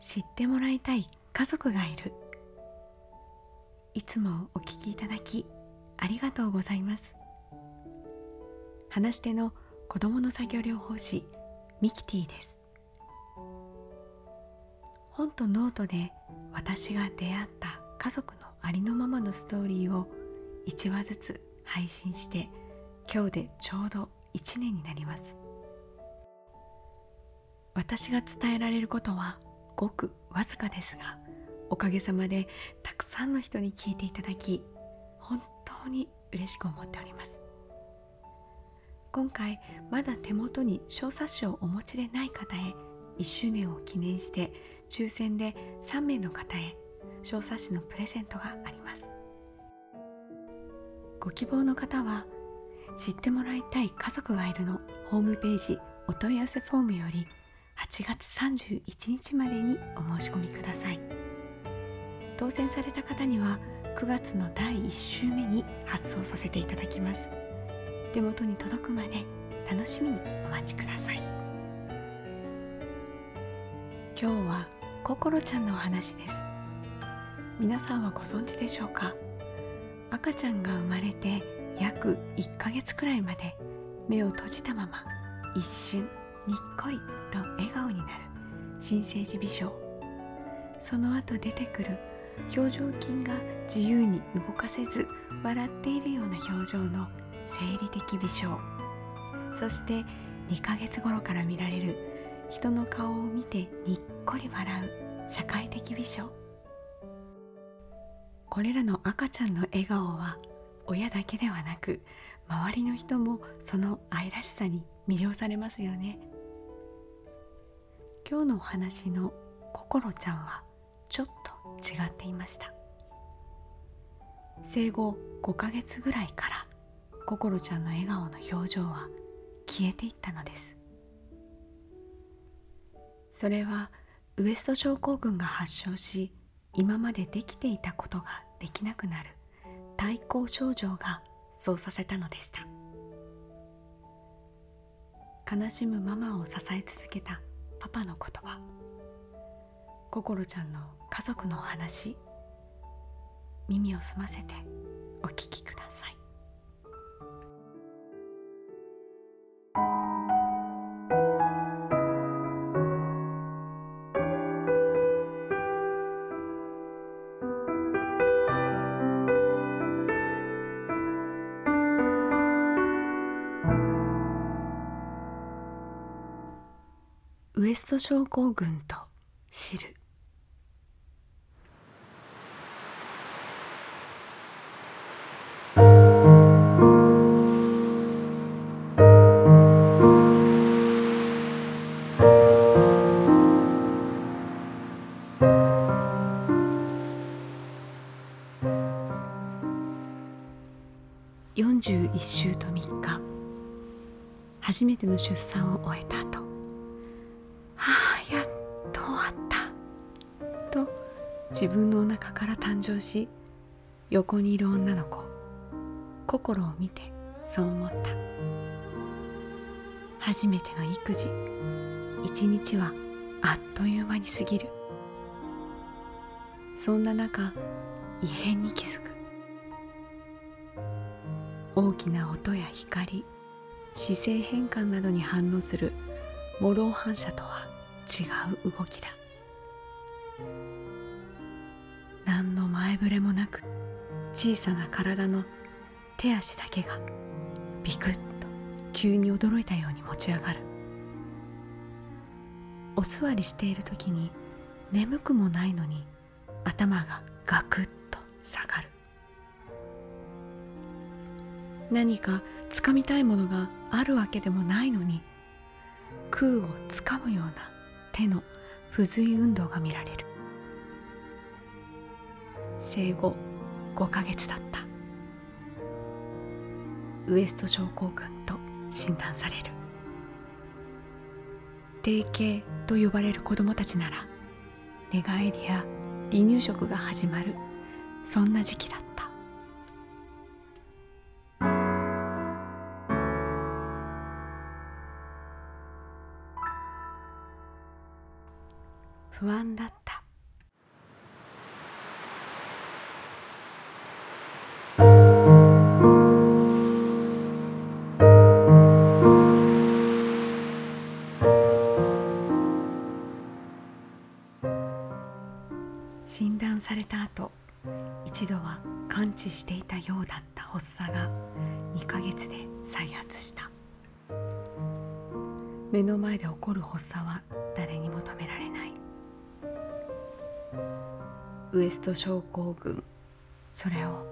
知ってもらいたい家族がいる。いつもお聞きいただきありがとうございます。話し手の子供の作業療法士ミキティです。本とノートで私が出会った家族のありのままのストーリーを1話ずつ配信して今日でちょうど1年になります。私が伝えられることはごくわずかですがおかげさまでたくさんの人に聞いていただき本当に嬉しく思っております。今回まだ手元に小冊子をお持ちでない方へ1周年を記念して抽選で3名の方へ小冊子のプレゼントがあります。ご希望の方は知ってもらいたい家族がいるのホームページお問い合わせフォームより8月31日までにお申し込みください。当選された方には9月の第1週目に発送させていただきます。手元に届くまで楽しみにお待ちください。今日は心ちゃんのお話です。皆さんはご存知でしょうか？赤ちゃんが生まれて約1ヶ月くらいまで目を閉じたまま一瞬にっこりと笑顔になる。新生児微笑その後出てくる表情筋が自由に動かせず笑っているような表情の生理的微笑そして2ヶ月頃から見られる人の顔を見てにっこり笑う社会的微笑これらの赤ちゃんの笑顔は親だけではなく周りの人もその愛らしさに魅了されますよね。今日のお話の心ちゃんはちょっと違っていました。生後5ヶ月ぐらいから心ちゃんの笑顔の表情は消えていったのです。それはウエスト症候群が発症し今までできていたことができなくなる対抗症状がそうさせたのでした。悲しむママを支え続けたパパの言葉。心ちゃんの家族のお話。耳を澄ませてお聞きください。ト症候群と知る。41週と3日。初めての出産を終えた後。終わった。と自分のお腹から誕生し横にいる女の子心を見てそう思った。初めての育児一日はあっという間に過ぎる。そんな中異変に気づく。大きな音や光姿勢変換などに反応する模倣反射とは違う動きだ。何の前触れもなく小さな体の手足だけがビクッと急に驚いたように持ち上がる。お座りしている時に眠くもないのに頭がガクッと下がる。何かつかみたいものがあるわけでもないのに空をつかむような手の不随運動が見られる。生後5ヶ月だった。ウエスト症候群と診断される。低型と呼ばれる子供たちなら寝返りや離乳食が始まる。そんな時期だった。不安だった。診断された後一度は完治していたようだった発作が2ヶ月で再発した。目の前で起こる発作はウエスト症候群。それを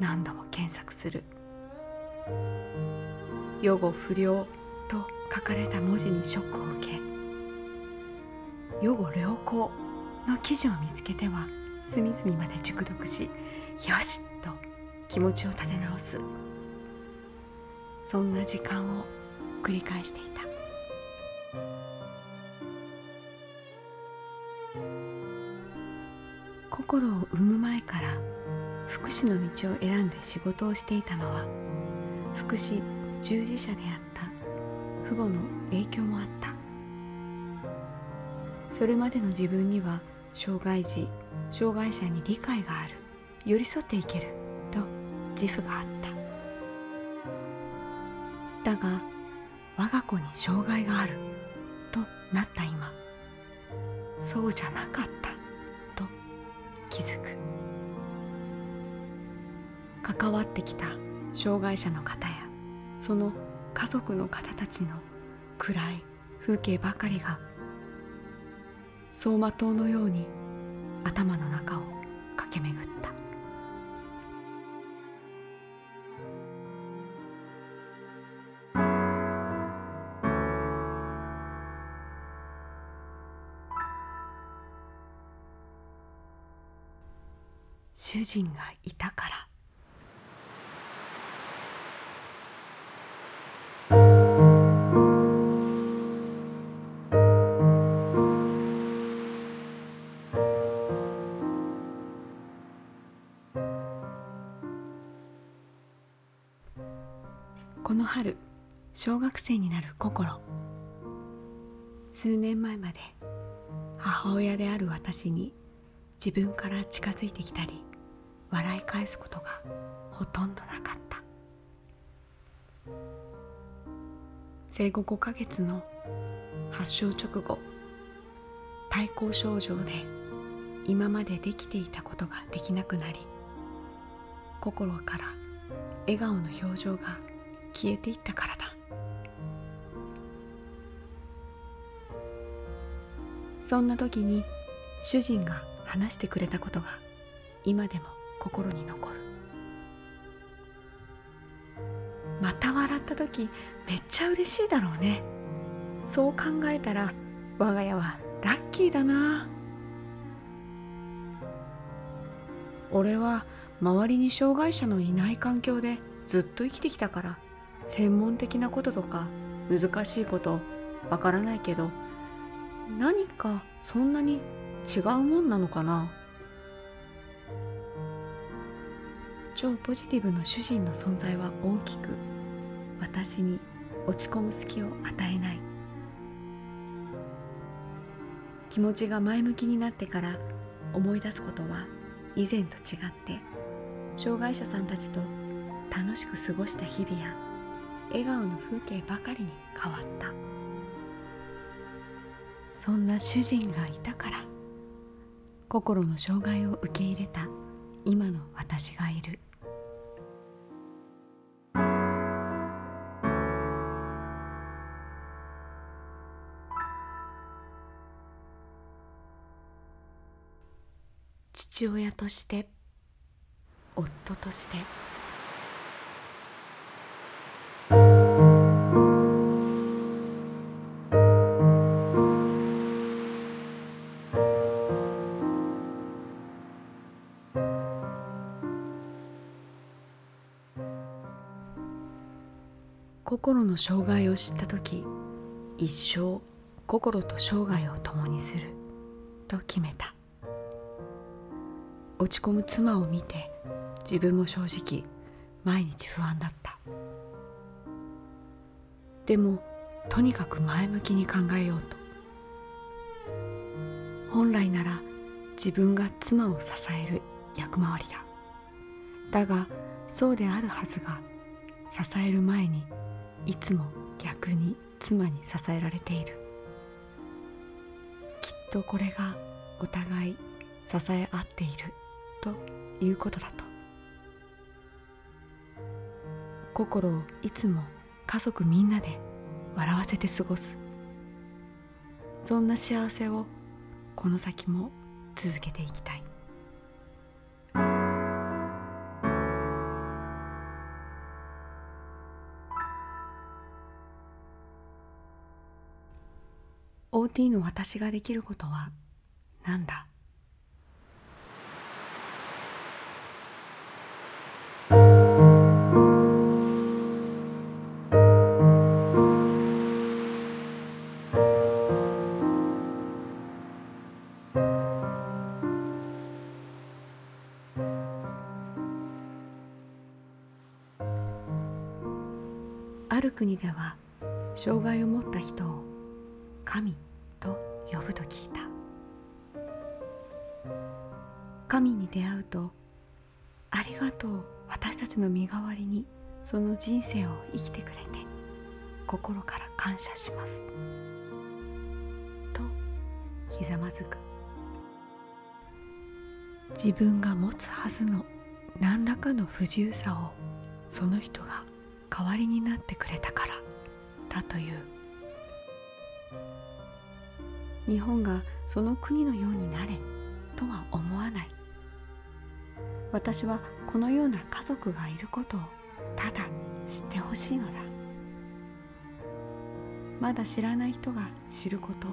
何度も検索する。予後不良と書かれた文字にショックを受け予後良好の記事を見つけては隅々まで熟読しよしと気持ちを立て直す。そんな時間を繰り返していた。心を産む前から福祉の道を選んで仕事をしていたのは福祉従事者であった父母の影響もあった。それまでの自分には障害児障害者に理解がある寄り添っていけると自負があった。だが我が子に障害があるとなった今そうじゃなかった。気づく。関わってきた障害者の方やその家族の方たちの暗い風景ばかりが走馬灯のように頭の中を駆け巡った。主人がいたから。この春小学生になる心。数年前まで母親である私に自分から近づいてきたり笑い返すことがほとんどなかった。生後5ヶ月の発症直後対抗症状で今までできていたことができなくなり心から笑顔の表情が消えていったからだ。そんな時に主人が話してくれたことが今でも心に残る。また笑った時めっちゃ嬉しいだろうね。そう考えたら我が家はラッキーだな。俺は周りに障害者のいない環境でずっと生きてきたから専門的なこととか難しいことわからないけど何かそんなに違うもんなのかな。超ポジティブの主人の存在は大きく私に落ち込む隙を与えない。気持ちが前向きになってから思い出すことは以前と違って障害者さんたちと楽しく過ごした日々や笑顔の風景ばかりに変わった。そんな主人がいたから心の障害を受け入れた。今の私がいる。父親として夫として。心の障害を知った時一生心と生涯を共にすると決めた。落ち込む妻を見て自分も正直毎日不安だった。でもとにかく前向きに考えようと。本来なら自分が妻を支える役回りだ。だがそうであるはずが支える前にいつも逆に妻に支えられている。きっとこれがお互い支え合っているということだと。心をいつも家族みんなで笑わせて過ごす。そんな幸せをこの先も続けていきたい「OT の私ができることは何だ?」ある国では障害を持った人を神神に出会うと「ありがとう私たちの身代わりにその人生を生きてくれて心から感謝します」とひざまずく。自分が持つはずの何らかの不自由さをその人が代わりになってくれたからだという。日本がその国のようになれとは思わない。私はこのような家族がいることをただ知ってほしいのだ。まだ知らない人が知ること。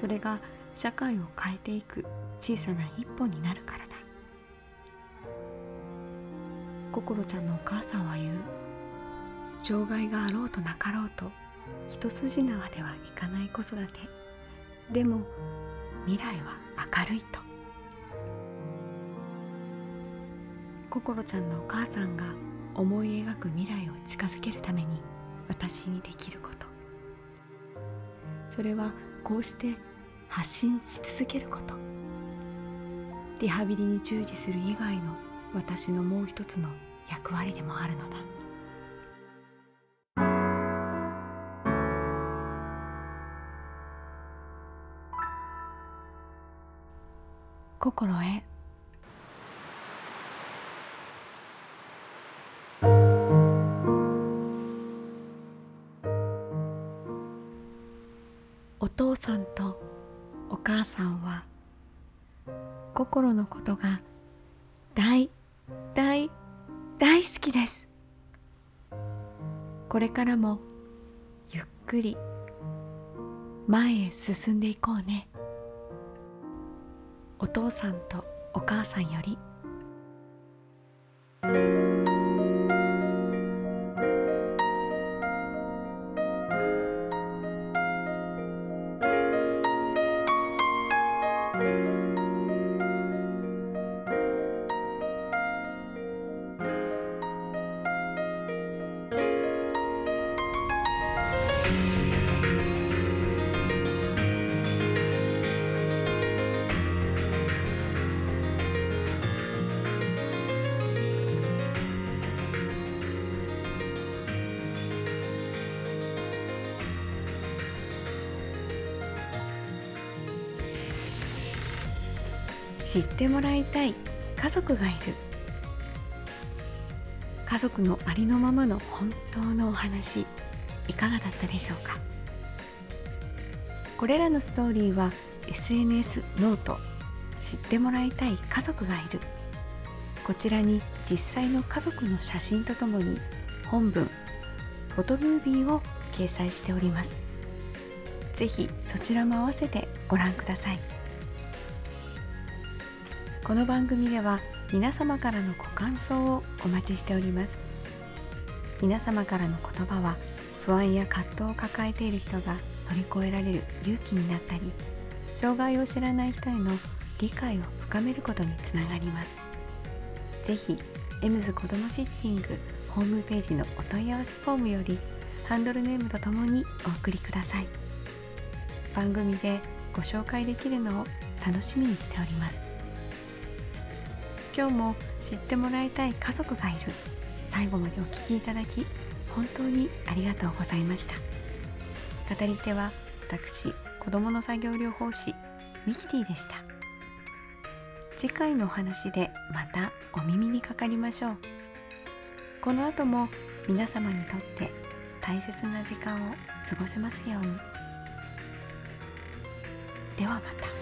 それが社会を変えていく小さな一歩になるからだ。心ちゃんのお母さんは言う。障害があろうとなかろうと一筋縄ではいかない子育て。でも未来は明るいと。心ちゃんのお母さんが思い描く未来を近づけるために私にできること。それはこうして発信し続けること。リハビリに従事する以外の私のもう一つの役割でもあるのだ。心へとお母さんは心のことが大大大好きです。これからもゆっくり前へ進んでいこうね。お父さんとお母さんより知ってもらいたい。家族がいる。家族のありのままの本当のお話。いかがだったでしょうか？これらのストーリーは SNS note。知ってもらいたい家族がいる。こちらに実際の家族の写真とともに本文フォトムービーを掲載しております。ぜひそちらも合わせてご覧ください。この番組では皆様からのご感想をお待ちしております。皆様からの言葉は不安や葛藤を抱えている人が乗り越えられる勇気になったり障害を知らない人への理解を深めることにつながります。ぜひエムズ子どもシッティングホームページのお問い合わせフォームよりハンドルネームとともにお送りください。番組でご紹介できるのを楽しみにしております。今日も知ってもらいたい家族がいる。最後までお聞きいただき本当にありがとうございました。語り手は私子どもの作業療法士ミキティでした。次回のお話でまたお耳にかかりましょう。この後も皆様にとって大切な時間を過ごせますように。ではまた。